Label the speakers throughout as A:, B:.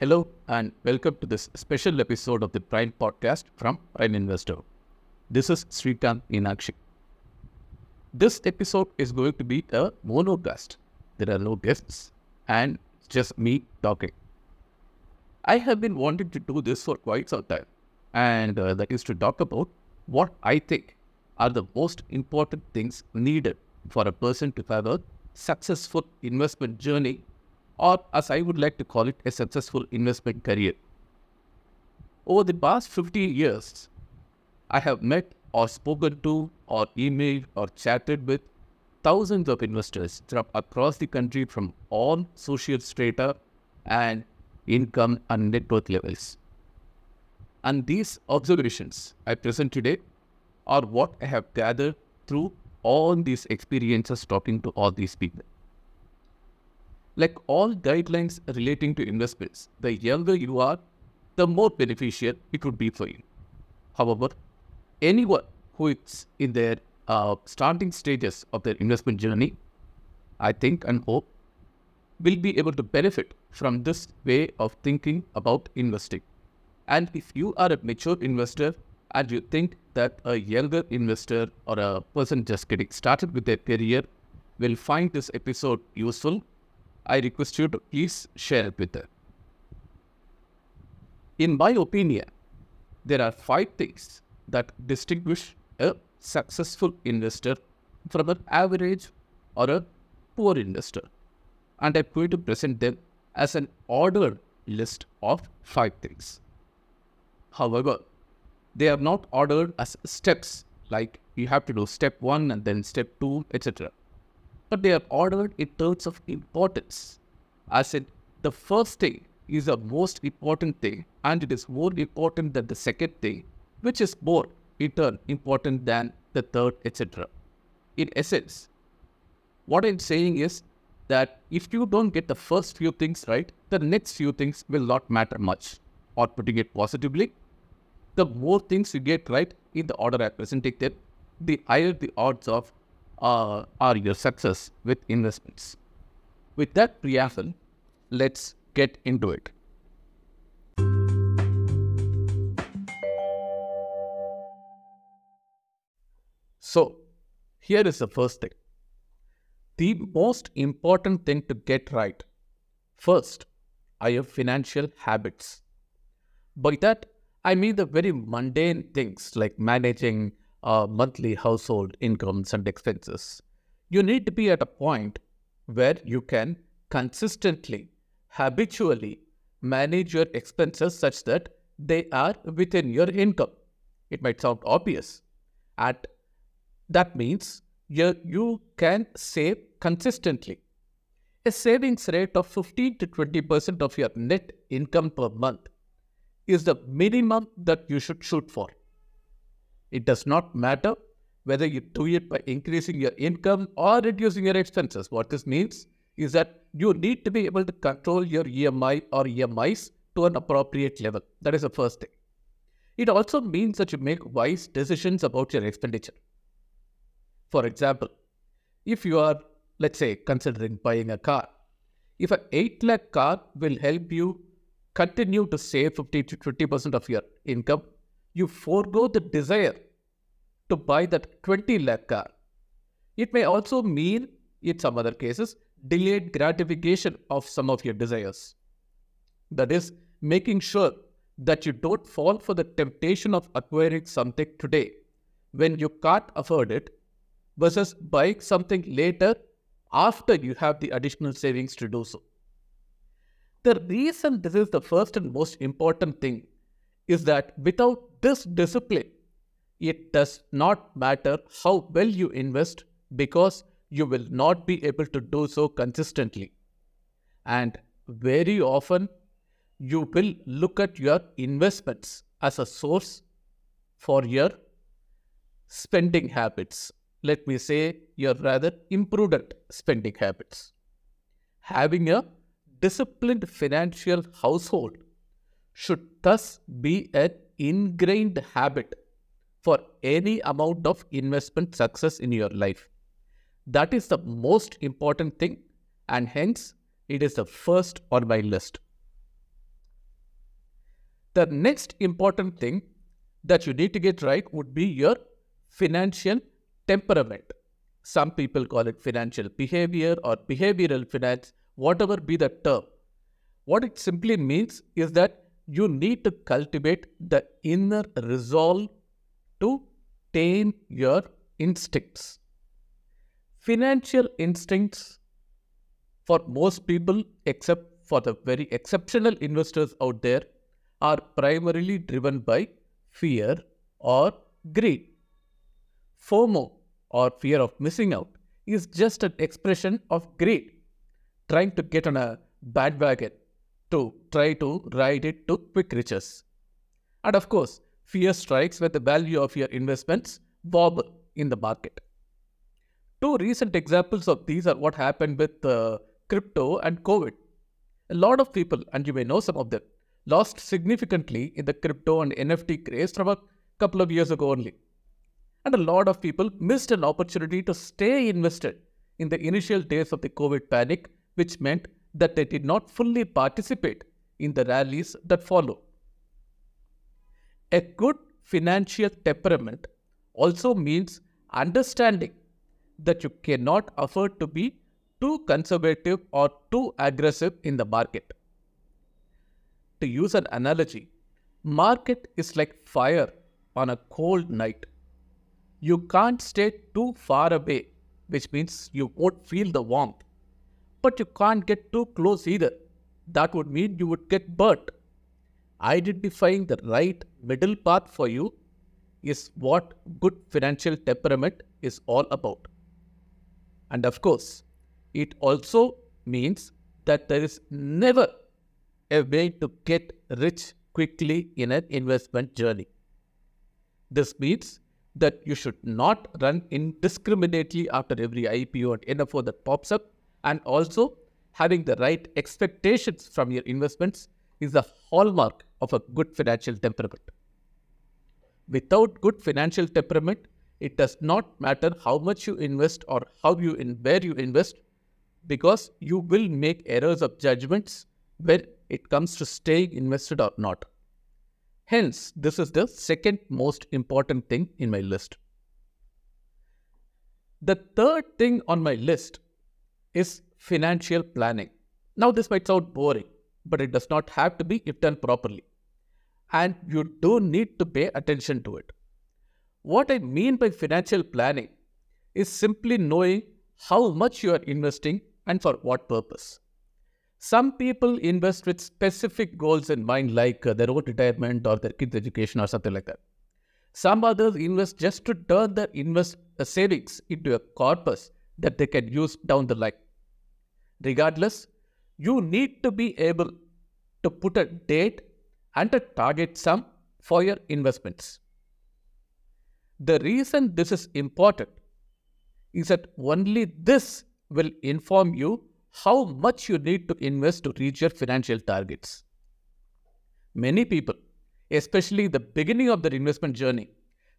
A: Hello and welcome to this special episode of the Prime Podcast from Prime Investor. This is Srikanth Meenakshi. This episode is going to be a monocast. There are no guests and just me talking. I have been wanting to do this for quite some time, and uh, that is to talk about what I think are the most important things needed for a person to have a successful investment journey or as I would like to call it, a successful investment career. Over the past 50 years, I have met or spoken to or emailed or chatted with thousands of investors from across the country from all social strata and income and net worth levels. And these observations I present today are what I have gathered through all these experiences talking to all these people. Like all guidelines relating to investments, the younger you are, the more beneficial it would be for you. However, anyone who is in their uh, starting stages of their investment journey, I think and hope, will be able to benefit from this way of thinking about investing. And if you are a mature investor and you think that a younger investor or a person just getting started with their career will find this episode useful I request you to please share it with them. In my opinion, there are five things that distinguish a successful investor from an average or a poor investor. And I'm going to present them as an ordered list of five things. However, they are not ordered as steps like you have to do step one and then step two, etc but they are ordered in terms of importance. As in, the first thing is the most important thing, and it is more important than the second thing, which is more in turn important than the third, etc. In essence, what I'm saying is that if you don't get the first few things right, the next few things will not matter much. Or putting it positively, the more things you get right in the order I presented them, the higher the odds of uh, are your success with investments. With that preamble, let's get into it. So, here is the first thing. The most important thing to get right first are your financial habits. By that, I mean the very mundane things like managing uh, monthly household incomes and expenses. You need to be at a point where you can consistently, habitually manage your expenses such that they are within your income. It might sound obvious. And that means you, you can save consistently. A savings rate of 15 to 20% of your net income per month is the minimum that you should shoot for. It does not matter whether you do it by increasing your income or reducing your expenses. What this means is that you need to be able to control your EMI or EMIs to an appropriate level. That is the first thing. It also means that you make wise decisions about your expenditure. For example, if you are, let's say, considering buying a car, if an 8 lakh car will help you continue to save 50 to 20% of your income you forego the desire to buy that 20 lakh car. It may also mean, in some other cases, delayed gratification of some of your desires. That is, making sure that you don't fall for the temptation of acquiring something today when you can't afford it versus buying something later after you have the additional savings to do so. The reason this is the first and most important thing is that without this discipline, it does not matter how well you invest because you will not be able to do so consistently. And very often, you will look at your investments as a source for your spending habits. Let me say, your rather imprudent spending habits. Having a disciplined financial household should thus be an ingrained habit for any amount of investment success in your life. That is the most important thing, and hence it is the first on my list. The next important thing that you need to get right would be your financial temperament. Some people call it financial behavior or behavioral finance, whatever be the term. What it simply means is that you need to cultivate the inner resolve to tame your instincts. Financial instincts for most people, except for the very exceptional investors out there, are primarily driven by fear or greed. FOMO or fear of missing out is just an expression of greed, trying to get on a bandwagon to try to ride it to quick riches. And of course, fear strikes when the value of your investments wobble in the market. Two recent examples of these are what happened with uh, crypto and COVID. A lot of people, and you may know some of them, lost significantly in the crypto and NFT craze from a couple of years ago only. And a lot of people missed an opportunity to stay invested in the initial days of the COVID panic, which meant that they did not fully participate in the rallies that follow. A good financial temperament also means understanding that you cannot afford to be too conservative or too aggressive in the market. To use an analogy, market is like fire on a cold night. You can't stay too far away, which means you won't feel the warmth. But you can't get too close either. That would mean you would get burnt. Identifying the right middle path for you is what good financial temperament is all about. And of course, it also means that there is never a way to get rich quickly in an investment journey. This means that you should not run indiscriminately after every IPO and NFO that pops up, and also having the right expectations from your investments is the hallmark of a good financial temperament. Without good financial temperament, it does not matter how much you invest or how you in where you invest, because you will make errors of judgments when it comes to staying invested or not. Hence, this is the second most important thing in my list. The third thing on my list is financial planning. Now, this might sound boring, but it does not have to be if done properly. And you do need to pay attention to it. What I mean by financial planning is simply knowing how much you are investing and for what purpose. Some people invest with specific goals in mind, like uh, their own retirement or their kids' education or something like that. Some others invest just to turn their invest uh, savings into a corpus that they can use down the line. Regardless, you need to be able to put a date and a target sum for your investments. The reason this is important is that only this will inform you how much you need to invest to reach your financial targets. Many people, especially the beginning of their investment journey,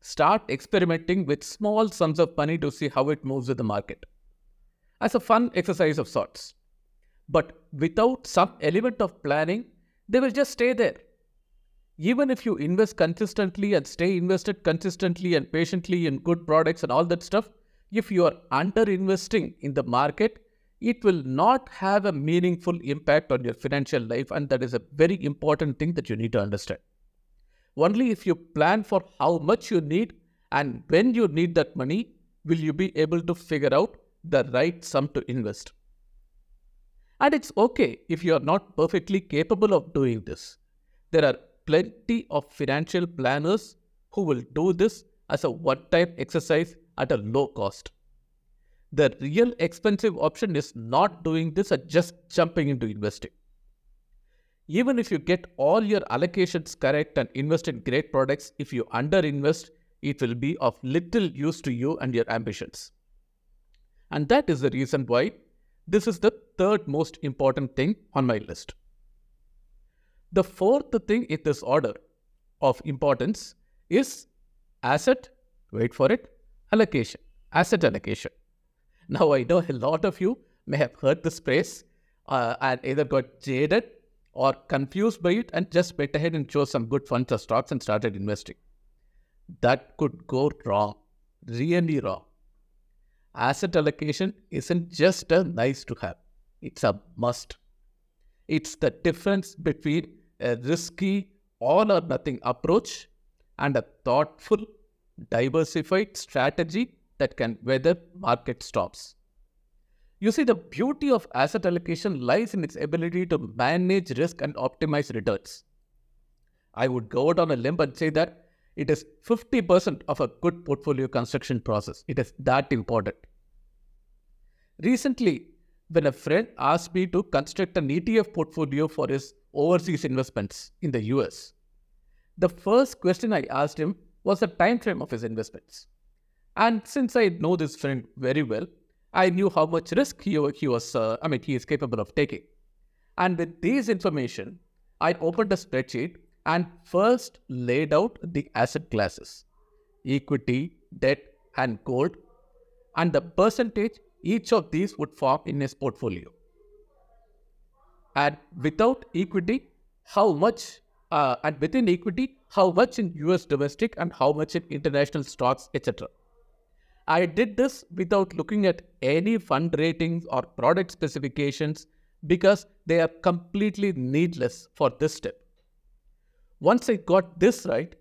A: start experimenting with small sums of money to see how it moves with the market as a fun exercise of sorts. But without some element of planning, they will just stay there. Even if you invest consistently and stay invested consistently and patiently in good products and all that stuff, if you are under investing in the market, it will not have a meaningful impact on your financial life. And that is a very important thing that you need to understand. Only if you plan for how much you need and when you need that money, will you be able to figure out the right sum to invest. And it's okay if you are not perfectly capable of doing this. There are plenty of financial planners who will do this as a one time exercise at a low cost. The real expensive option is not doing this and just jumping into investing. Even if you get all your allocations correct and invest in great products, if you underinvest, it will be of little use to you and your ambitions. And that is the reason why this is the third most important thing on my list. The fourth thing in this order of importance is asset, wait for it, allocation, asset allocation. Now, I know a lot of you may have heard this phrase uh, and either got jaded or confused by it and just went ahead and chose some good funds or stocks and started investing. That could go wrong, really wrong. Asset allocation isn't just a nice to have, it's a must. It's the difference between a risky all or nothing approach and a thoughtful, diversified strategy that can weather market storms. You see, the beauty of asset allocation lies in its ability to manage risk and optimize returns. I would go out on a limb and say that it is 50% of a good portfolio construction process. It is that important. Recently, when a friend asked me to construct an ETF portfolio for his overseas investments in the US, the first question I asked him was the time frame of his investments. And since I know this friend very well, I knew how much risk he, he was, uh, I mean, he is capable of taking. And with this information, I opened a spreadsheet and first laid out the asset classes equity, debt, and gold, and the percentage each of these would form in his portfolio. And without equity, how much, uh, and within equity, how much in US domestic and how much in international stocks, etc. I did this without looking at any fund ratings or product specifications because they are completely needless for this step. Once I got this right,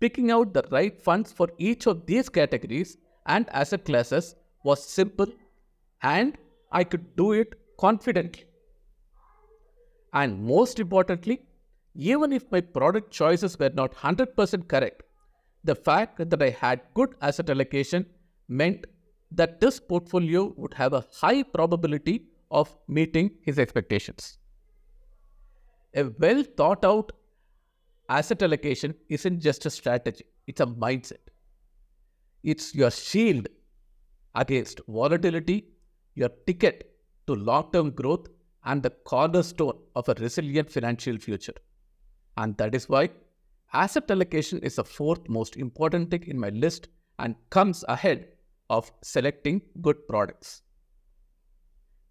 A: picking out the right funds for each of these categories and asset classes was simple and I could do it confidently. And most importantly, even if my product choices were not 100% correct, the fact that I had good asset allocation meant that this portfolio would have a high probability of meeting his expectations. A well thought out asset allocation isn't just a strategy, it's a mindset. It's your shield against volatility, your ticket to long term growth, and the cornerstone of a resilient financial future. And that is why asset allocation is the fourth most important thing in my list and comes ahead of selecting good products.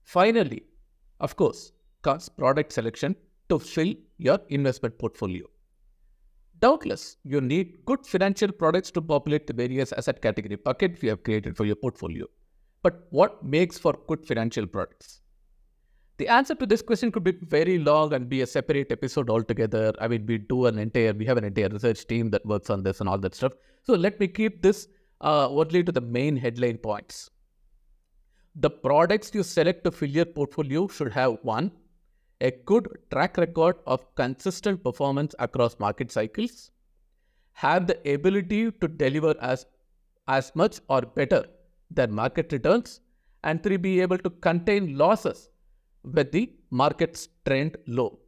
A: Finally, of course, comes product selection to fill your investment portfolio. Doubtless, you need good financial products to populate the various asset category buckets you have created for your portfolio. But what makes for good financial products? The answer to this question could be very long and be a separate episode altogether. I mean, we do an entire, we have an entire research team that works on this and all that stuff. So let me keep this uh, only to the main headline points. The products you select to fill your portfolio should have one, a good track record of consistent performance across market cycles, have the ability to deliver as, as much or better than market returns, and three, be able to contain losses with the market's trend low.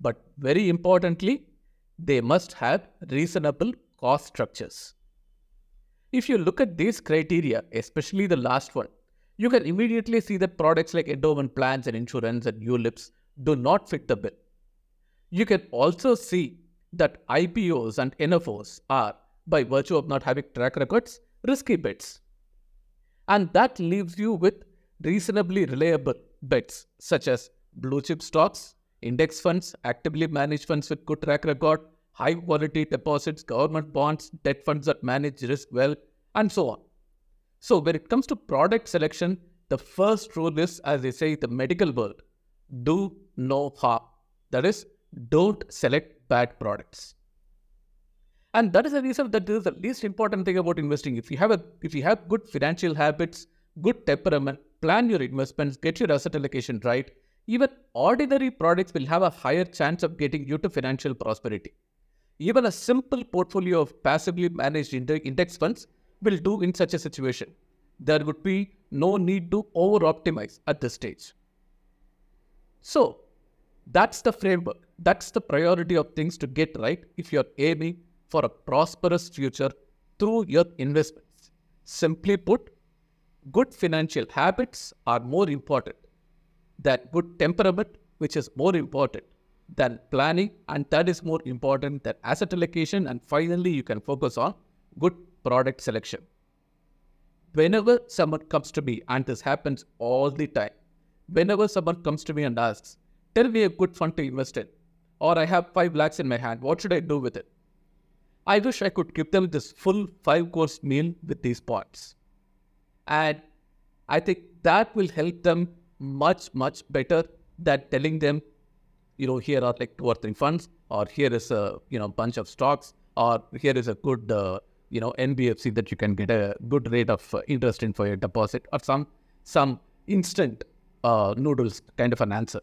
A: But very importantly, they must have reasonable cost structures. If you look at these criteria, especially the last one, you can immediately see that products like endowment plans and insurance and ULIPs do not fit the bill. You can also see that IPOs and NFOs are, by virtue of not having track records, risky bets. And that leaves you with reasonably reliable bets such as blue chip stocks, index funds, actively managed funds with good track record, high quality deposits, government bonds, debt funds that manage risk well, and so on. So, when it comes to product selection, the first rule is, as they say, the medical world do no harm. That is, don't select bad products. And that is the reason that this is the least important thing about investing. If you have a if you have good financial habits, good temperament, plan your investments, get your asset allocation right, even ordinary products will have a higher chance of getting you to financial prosperity. Even a simple portfolio of passively managed index funds will do in such a situation. There would be no need to over optimize at this stage. So, that's the framework. That's the priority of things to get right if you're aiming for a prosperous future through your investments. Simply put, good financial habits are more important than good temperament, which is more important than planning, and that is more important than asset allocation. And finally, you can focus on good product selection. Whenever someone comes to me, and this happens all the time, whenever someone comes to me and asks, tell me a good fund to invest in. Or I have 5 lakhs in my hand. What should I do with it? I wish I could give them this full five course meal with these points. And I think that will help them much, much better than telling them, you know, here are like two or three funds, or here is a, you know, bunch of stocks, or here is a good, uh, you know, NBFC that you can get a good rate of uh, interest in for your deposit, or some, some instant uh, noodles kind of an answer.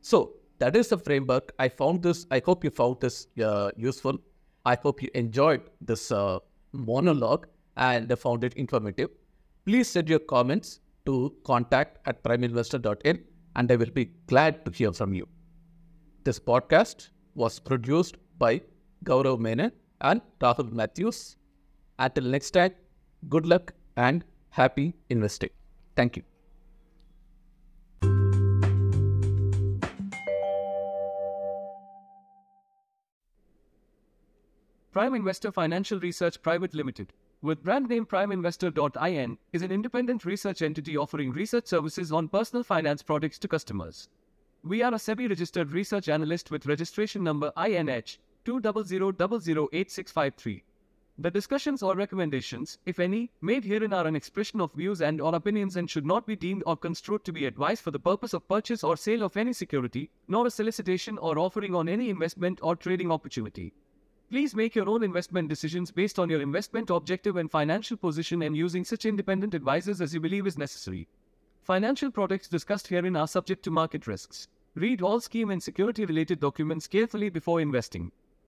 A: So that is the framework. I found this, I hope you found this uh, useful. I hope you enjoyed this uh, monologue and found it informative. Please send your comments to contact at primeinvestor.in and I will be glad to hear from you. This podcast was produced by Gaurav Menon and Rahul Matthews. Until next time, good luck and happy investing. Thank you.
B: Prime Investor Financial Research Private Limited, with brand name primeinvestor.in, is an independent research entity offering research services on personal finance products to customers. We are a SEBI registered research analyst with registration number INH 200008653. The discussions or recommendations, if any, made herein are an expression of views and or opinions and should not be deemed or construed to be advice for the purpose of purchase or sale of any security, nor a solicitation or offering on any investment or trading opportunity. Please make your own investment decisions based on your investment objective and financial position and using such independent advisors as you believe is necessary. Financial products discussed herein are subject to market risks. Read all scheme and security related documents carefully before investing.